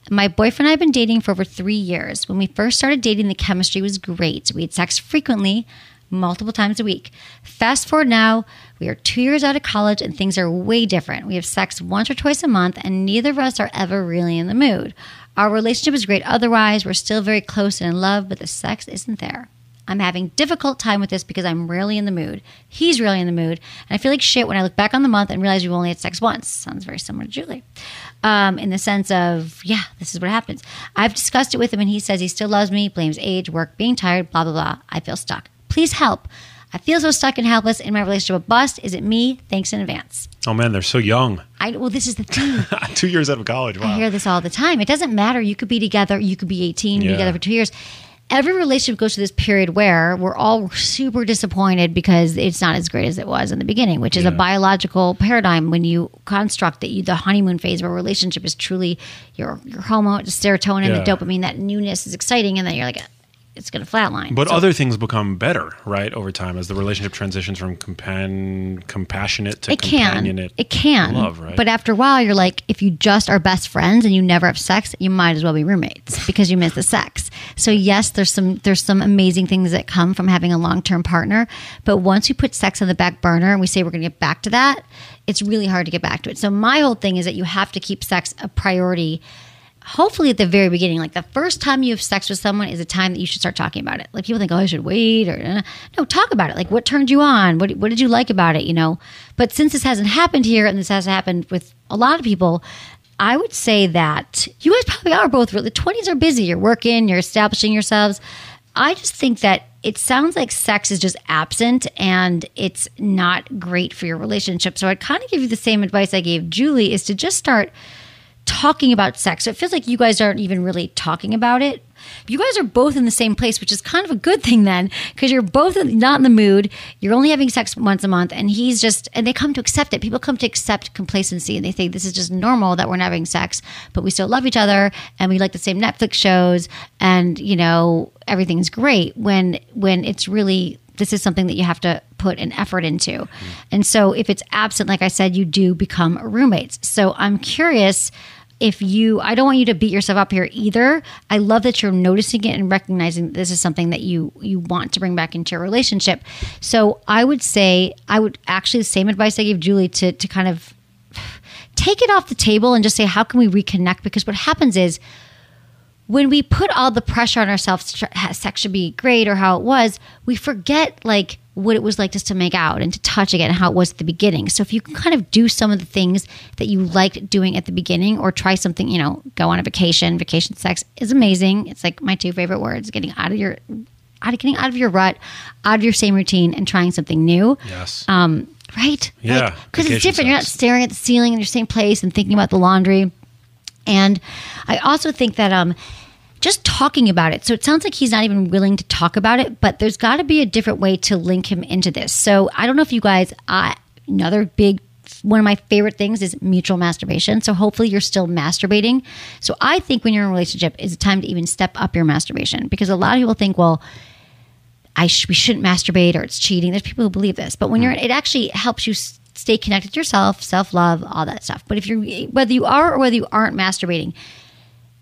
My boyfriend and I have been dating for over three years. When we first started dating, the chemistry was great. We had sex frequently, multiple times a week. Fast forward now, we are two years out of college and things are way different. We have sex once or twice a month, and neither of us are ever really in the mood. Our relationship is great otherwise. We're still very close and in love, but the sex isn't there. I'm having difficult time with this because I'm rarely in the mood. He's really in the mood, and I feel like shit when I look back on the month and realize we only had sex once. Sounds very similar to Julie, um, in the sense of yeah, this is what happens. I've discussed it with him, and he says he still loves me, blames age, work, being tired, blah blah blah. I feel stuck. Please help. I feel so stuck and helpless in my relationship. A bust. Is it me? Thanks in advance. Oh man, they're so young. I well, this is the thing. Two years out of college. Wow. I hear this all the time. It doesn't matter. You could be together. You could be 18, be together for two years. Every relationship goes through this period where we're all super disappointed because it's not as great as it was in the beginning, which is a biological paradigm when you construct that you the honeymoon phase of a relationship is truly your your hormone, serotonin, Yeah. the dopamine, that newness is exciting, and then you're like, it's going to flatline. But So- other things become better, right, over time as the relationship transitions from compan- compassionate to it can companionate. it can love, right? but after a while you're like if you just are best friends and you never have sex you might as well be roommates because you miss the sex so yes there's some there's some amazing things that come from having a long-term partner but once we put sex on the back burner and we say we're going to get back to that it's really hard to get back to it so my whole thing is that you have to keep sex a priority hopefully at the very beginning, like the first time you have sex with someone is a time that you should start talking about it. Like people think, oh, I should wait or uh, no, talk about it. Like what turned you on? What, what did you like about it? You know, but since this hasn't happened here and this has happened with a lot of people, I would say that you guys probably are both really, the 20s are busy. You're working, you're establishing yourselves. I just think that it sounds like sex is just absent and it's not great for your relationship. So I'd kind of give you the same advice I gave Julie is to just start talking about sex. So it feels like you guys aren't even really talking about it. You guys are both in the same place, which is kind of a good thing then, because you're both not in the mood. You're only having sex once a month, and he's just, and they come to accept it. People come to accept complacency, and they think this is just normal that we're not having sex, but we still love each other, and we like the same Netflix shows, and you know everything's great. When when it's really this is something that you have to put an effort into. And so if it's absent, like I said, you do become roommates. So I'm curious if you, I don't want you to beat yourself up here either. I love that you're noticing it and recognizing that this is something that you, you want to bring back into your relationship. So I would say, I would actually, the same advice I gave Julie to, to kind of take it off the table and just say, how can we reconnect? Because what happens is, when we put all the pressure on ourselves sex should be great or how it was we forget like what it was like just to make out and to touch again and how it was at the beginning so if you can kind of do some of the things that you liked doing at the beginning or try something you know go on a vacation vacation sex is amazing it's like my two favorite words getting out of your out of getting out of your rut out of your same routine and trying something new yes. um, right? Yeah, because it's vacation different. You're not staring at the ceiling in your same place and thinking about the laundry. And I also think that um, just talking about it. So it sounds like he's not even willing to talk about it, but there's got to be a different way to link him into this. So I don't know if you guys. Uh, another big one of my favorite things is mutual masturbation. So hopefully you're still masturbating. So I think when you're in a relationship, it's time to even step up your masturbation because a lot of people think, well, I sh- we shouldn't masturbate or it's cheating. There's people who believe this, but when you're, it actually helps you s- stay connected to yourself, self love, all that stuff. But if you're whether you are or whether you aren't masturbating,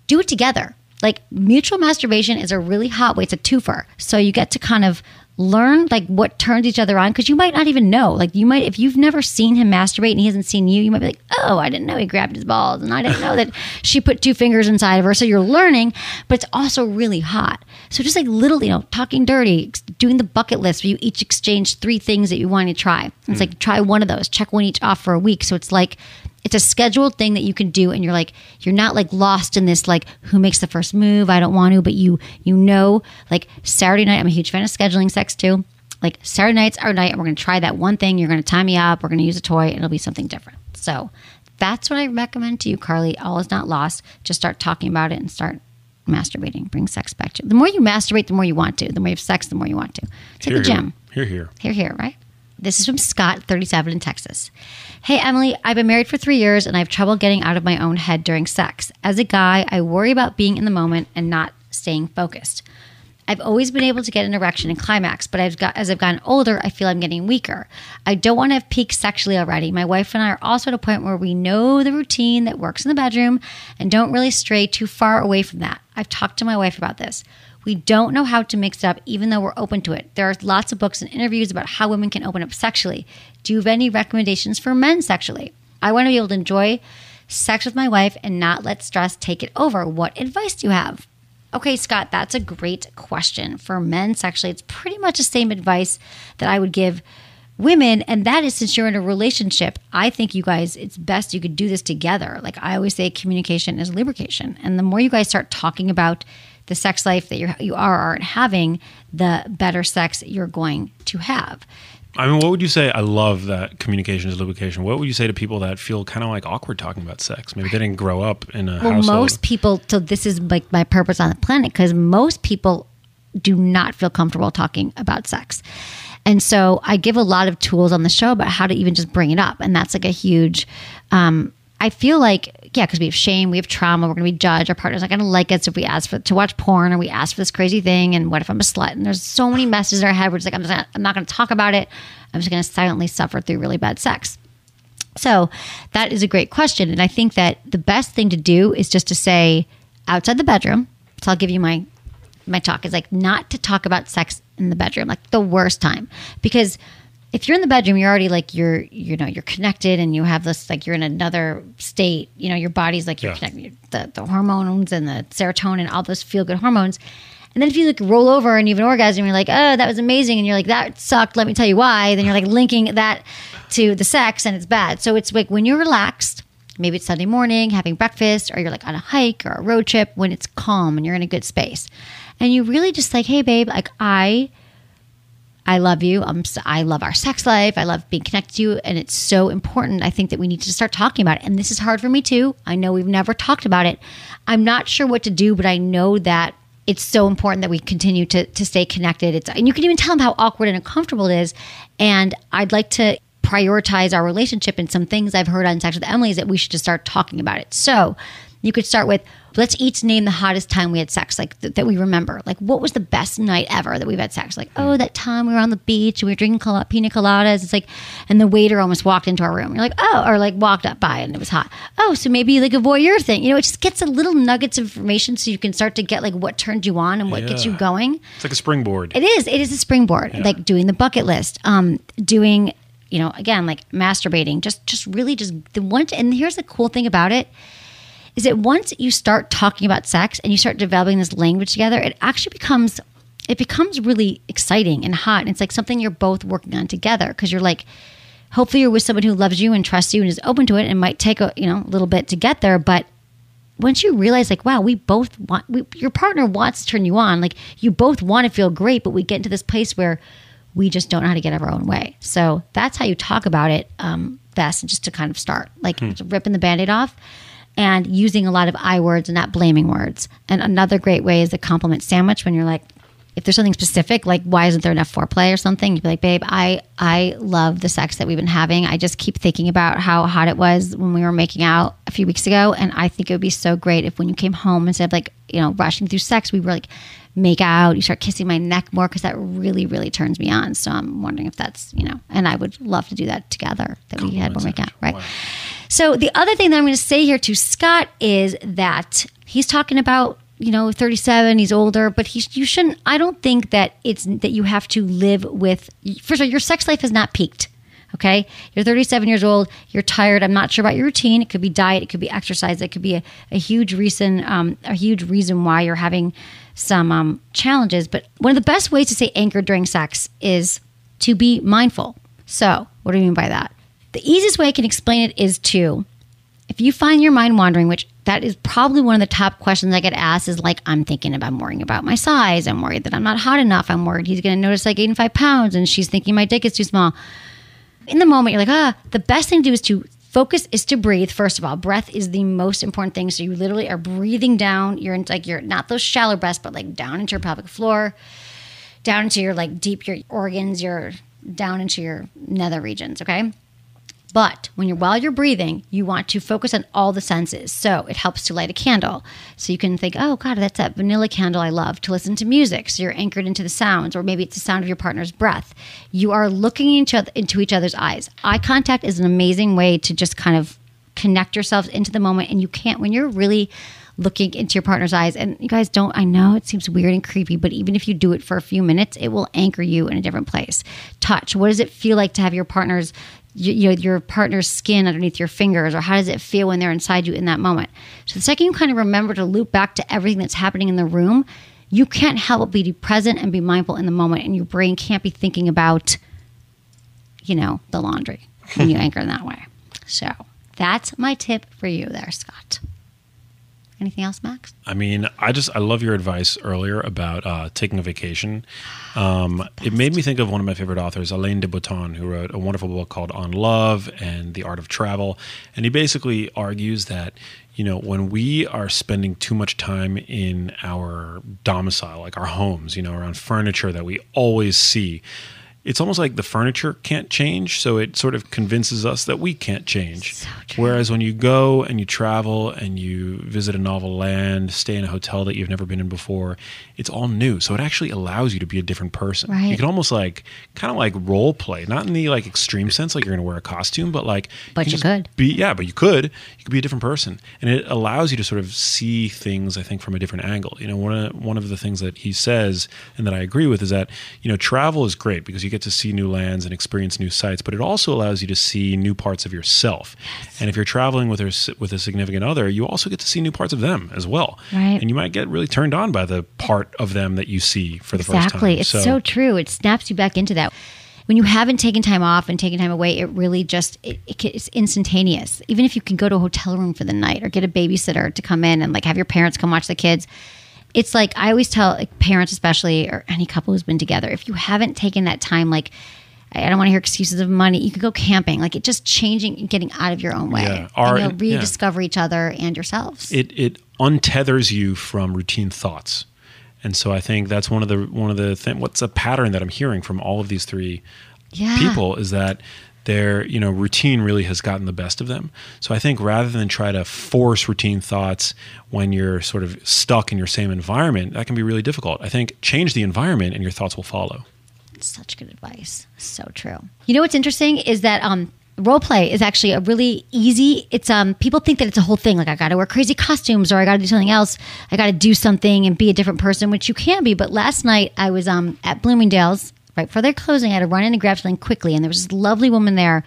do it together. Like mutual masturbation is a really hot way. It's a twofer. So you get to kind of learn like what turns each other on because you might not even know. Like you might, if you've never seen him masturbate and he hasn't seen you, you might be like, oh, I didn't know he grabbed his balls and I didn't know that she put two fingers inside of her. So you're learning, but it's also really hot. So just like little, you know, talking dirty, doing the bucket list where you each exchange three things that you want to try. It's hmm. like try one of those, check one each off for a week. So it's like it's a scheduled thing that you can do and you're like you're not like lost in this like who makes the first move i don't want to but you you know like saturday night i'm a huge fan of scheduling sex too. Like saturday night's our night and we're going to try that one thing you're going to tie me up we're going to use a toy and it'll be something different. So that's what i recommend to you carly. All is not lost. Just start talking about it and start masturbating. Bring sex back to you the more you masturbate the more you want to. The more you have sex the more you want to. It's like Here, a gym. Here, here. here, here, right? This is from Scott, 37 in Texas. Hey, Emily, I've been married for three years and I have trouble getting out of my own head during sex. As a guy, I worry about being in the moment and not staying focused. I've always been able to get an erection and climax, but I've got as I've gotten older, I feel I'm getting weaker. I don't want to have peaked sexually already. My wife and I are also at a point where we know the routine that works in the bedroom and don't really stray too far away from that. I've talked to my wife about this. We don't know how to mix it up, even though we're open to it. There are lots of books and interviews about how women can open up sexually. Do you have any recommendations for men sexually? I want to be able to enjoy sex with my wife and not let stress take it over. What advice do you have? Okay, Scott, that's a great question. For men sexually, it's pretty much the same advice that I would give women. And that is since you're in a relationship, I think you guys, it's best you could do this together. Like I always say, communication is lubrication. And the more you guys start talking about the sex life that you're, you are or aren't having, the better sex you're going to have. I mean, what would you say? I love that communication is lubrication. What would you say to people that feel kind of like awkward talking about sex? Maybe they didn't grow up in a Well, household. most people, so this is like my purpose on the planet because most people do not feel comfortable talking about sex. And so I give a lot of tools on the show about how to even just bring it up. And that's like a huge, um, I feel like, yeah, because we have shame, we have trauma, we're going to be judged. Our partner's not going to like us if we ask for to watch porn or we ask for this crazy thing. And what if I'm a slut? And there's so many messages in our head. We're just like, I'm, just I'm not going to talk about it. I'm just going to silently suffer through really bad sex. So that is a great question. And I think that the best thing to do is just to say outside the bedroom. So I'll give you my my talk is like not to talk about sex in the bedroom, like the worst time. Because if you're in the bedroom, you're already like you're you know, you're connected and you have this like you're in another state. You know, your body's like you're Yeah. connected the, the hormones and the serotonin, all those feel good hormones. And then if you like roll over and you have an orgasm, you're like, oh, that was amazing. And you're like, that sucked. Let me tell you why. Then you're like linking that to the sex and it's bad. So it's like when you're relaxed, maybe it's Sunday morning, having breakfast, or you're like on a hike or a road trip when it's calm and you're in a good space. And you really just like, hey, babe, like I I love you. Um, s- I love our sex life. I love being connected to you. And it's so important. I think that we need to start talking about it. And this is hard for me too. I know we've never talked about it. I'm not sure what to do, but I know that it's so important that we continue to, to stay connected. It's, and you can even tell them how awkward and uncomfortable it is. And I'd like to prioritize our relationship. And some things I've heard on Sex with Emily is that we should just start talking about it. So you could start with let's each name the hottest time we had sex, like th- that we remember. Like, what was the best night ever that we've had sex? Like, oh, that time we were on the beach and we were drinking col- pina coladas. It's like, and the waiter almost walked into our room. You're like, oh, or like walked up by and it was hot. Oh, so maybe like a voyeur thing. You know, it just gets a little nuggets of information so you can start to get like what turned you on and what gets you going. It's like a springboard. It is. It is a springboard. Like doing the bucket list, um, doing, you know, again, like masturbating. Just, just really, just the one. And here's the cool thing about it is that once you start talking about sex and you start developing this language together, it actually becomes, it becomes really exciting and hot. And it's like something you're both working on together because you're like, hopefully you're with someone who loves you and trusts you and is open to it. and might take a you know a little bit to get there, but once you realize like wow we both want we, your partner wants to turn you on. Like you both want to feel great but we get into this place where we just don't know how to get our own way. So that's how you talk about it um, best just to kind of start. Like just ripping the band-aid off and using a lot of i words and not blaming words and another great way is the compliment sandwich when you're like if there's something specific, like why isn't there enough foreplay or something, you'd be like, babe, I I love the sex that we've been having. I just keep thinking about how hot it was when we were making out a few weeks ago, and I think it would be so great if when you came home instead of like you know rushing through sex, we were like make out. You start kissing my neck more because that really really turns me on. So I'm wondering if that's you know, and I would love to do that together. That we had more make out, right? So the other thing that I'm going to say here to Scott is that he's talking about you know 37 he's older but he's you shouldn't i don't think that it's that you have to live with first of all your sex life has not peaked okay? You're 37 years old you're tired i'm not sure about your routine it could be diet it could be exercise it could be a, a huge reason um, a huge reason why you're having some um, challenges but one of the best ways to stay anchored during sex is to be mindful. So what do you mean by that the easiest way i can explain it is to if you find your mind wandering, which that is probably one of the top questions I get asked, is like, I'm thinking about I'm worrying about my size. I'm worried that I'm not hot enough. I'm worried he's going to notice gained five pounds and she's thinking my dick is too small. In the moment, you're like, ah, the best thing to do is to focus is to breathe. First of all, breath is the most important thing. So you literally are breathing down. You're in like, you're not those shallow breaths, but like down into your pelvic floor, down into your like deep, your organs, your down into your nether regions. Okay But when you're while you're breathing, you want to focus on all the senses. So it helps to light a candle. So you can think, oh God, that's that vanilla candle I love. To listen to music. So you're anchored into the sounds, or maybe it's the sound of your partner's breath. You are looking into, other- into each other's eyes. Eye contact is an amazing way to just kind of connect yourselves into the moment. And you can't, when you're really looking into your partner's eyes, and you guys don't, I know it seems weird and creepy, but even if you do it for a few minutes, it will anchor you in a different place. Touch. What does it feel like to have your partner's you, you know, your partner's skin underneath your fingers, or how does it feel when they're inside you in that moment? So the second you kind of remember to loop back to everything that's happening in the room, you can't help but be present and be mindful in the moment, and your brain can't be thinking about, you know, the laundry when you anchor in that way. So that's my tip for you there, Scott. Anything else, Max? I mean, I just I love your advice earlier about uh, taking a vacation. Um, it made me think of one of my favorite authors, Alain de Botton, who wrote a wonderful book called On Love and the Art of Travel, and he basically argues that you know when we are spending too much time in our domicile, like our homes, you know, around furniture that we always see. It's almost like the furniture can't change, so it sort of convinces us that we can't change. Whereas when you go and you travel and you visit a novel land, stay in a hotel that you've never been in before, it's all new. So it actually allows you to be a different person. Right. You can almost like kind of like role play, not in the like extreme sense, like you're going to wear a costume, but like But can you could. be yeah, but you could you could be a different person, and it allows you to sort of see things I think from a different angle. You know, one of one of the things that he says and that I agree with is that you know travel is great because you get to see new lands and experience new sights, but it also allows you to see new parts of yourself. And if you're traveling with a, with a significant other, you also get to see new parts of them as well. Right. And you might get really turned on by the part of them that you see for the first time. Exactly. It's so, true. It snaps you back into that. When you haven't taken time off and taken time away, it really just it, it, it's instantaneous. Even if you can go to a hotel room for the night or get a babysitter to come in and like have your parents come watch the kids, it's like I always tell like, parents, especially or any couple who's been together, if you haven't taken that time, like I don't want to hear excuses of money. You could go camping, like it just changing, and getting out of your own way, Yeah. Our- and you'll yeah. rediscover each other and yourselves. it it untethers you from routine thoughts and so i think that's one of the one of the thing what's a pattern that i'm hearing from all of these three yeah, people is that their you know routine really has gotten the best of them so i think rather than try to force routine thoughts when you're sort of stuck in your same environment that can be really difficult i think change the environment and your thoughts will follow Such good advice. So true. You know what's interesting is that um, role play is actually a really easy. It's um people think that it's a whole thing. Like I got to wear crazy costumes or I got to do something else. I got to do something and be a different person, which you can be. But last night I was um at Bloomingdale's right before their closing. I had to run in and grab something quickly, and there was this lovely woman there,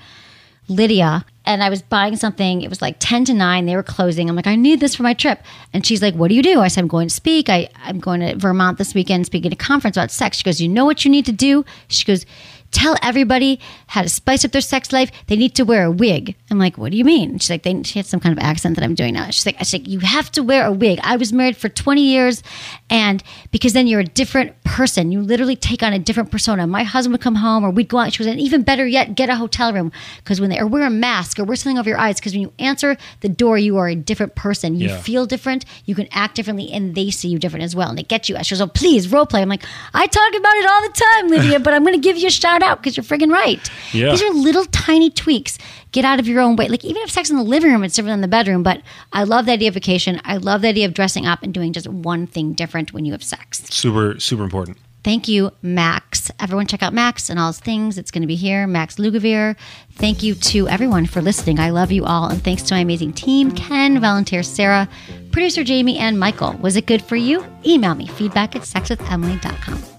Lydia. And I was buying something. It was like 10 to 9. They were closing. I'm like, I need this for my trip. And she's like, What do you do? I said, I'm going to speak. I, I'm going to Vermont this weekend speaking at a conference about sex. She goes, You know what you need to do? She goes, Tell everybody how to spice up their sex life. They need to wear a wig. I'm like, What do you mean? She's like, they, She had some kind of accent that I'm doing now. She's like, she's like, You have to wear a wig. I was married for 20 years. And because then you're a different person, you literally take on a different persona. My husband would come home or we'd go out. She was, and even better yet, get a hotel room because when they, or wear a mask or wear something over your eyes because when you answer the door, you are a different person. You Yeah. feel different. You can act differently and they see you different as well. And they get you. She goes, Oh, please, role play. I'm like, I talk about it all the time, Lydia, but I'm going to give you a shout out because you're friggin' right. Yeah. These are little tiny tweaks. Get out of your own way. Like even if sex in the living room, it's different than the bedroom. But I love the idea of vacation. I love the idea of dressing up and doing just one thing different when you have sex. super super important Thank you, Max. Everyone, check out Max and all his things. It's going to be here, Max Lugavere. Thank you to everyone for listening. I love you all. And thanks to my amazing team Ken, volunteer Sarah, producer Jamie, and Michael. Was it good for you? Email me feedback at sexwithemily.com.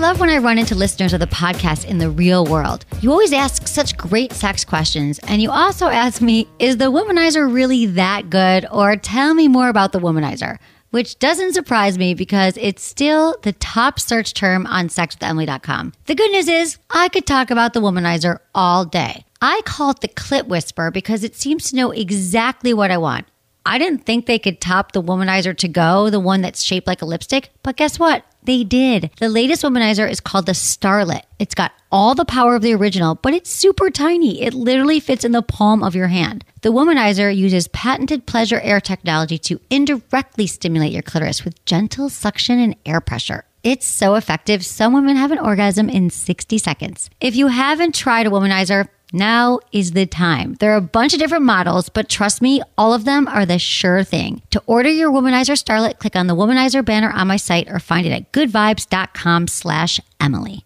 love when I run into listeners of the podcast in the real world. You always ask such great sex questions, and you also ask me, is the womanizer really that good? Or tell me more about the womanizer, which doesn't surprise me because it's still the top search term on sexwithemily.com. The good news is, I could talk about the womanizer all day. I call it the clit whisper because it seems to know exactly what I want. I didn't think they could top the womanizer to go, the one that's shaped like a lipstick, but guess what? They did. The latest womanizer is called the Starlet. It's got all the power of the original, but it's super tiny. It literally fits in the palm of your hand. The womanizer uses patented pleasure air technology to indirectly stimulate your clitoris with gentle suction and air pressure. It's so effective, some women have an orgasm in 60 seconds. If you haven't tried a womanizer, now is the time. There are a bunch of different models, but trust me, all of them are the sure thing. To order your Womanizer Starlet, click on the Womanizer banner on my site or find it at goodvibes.com slash Emily.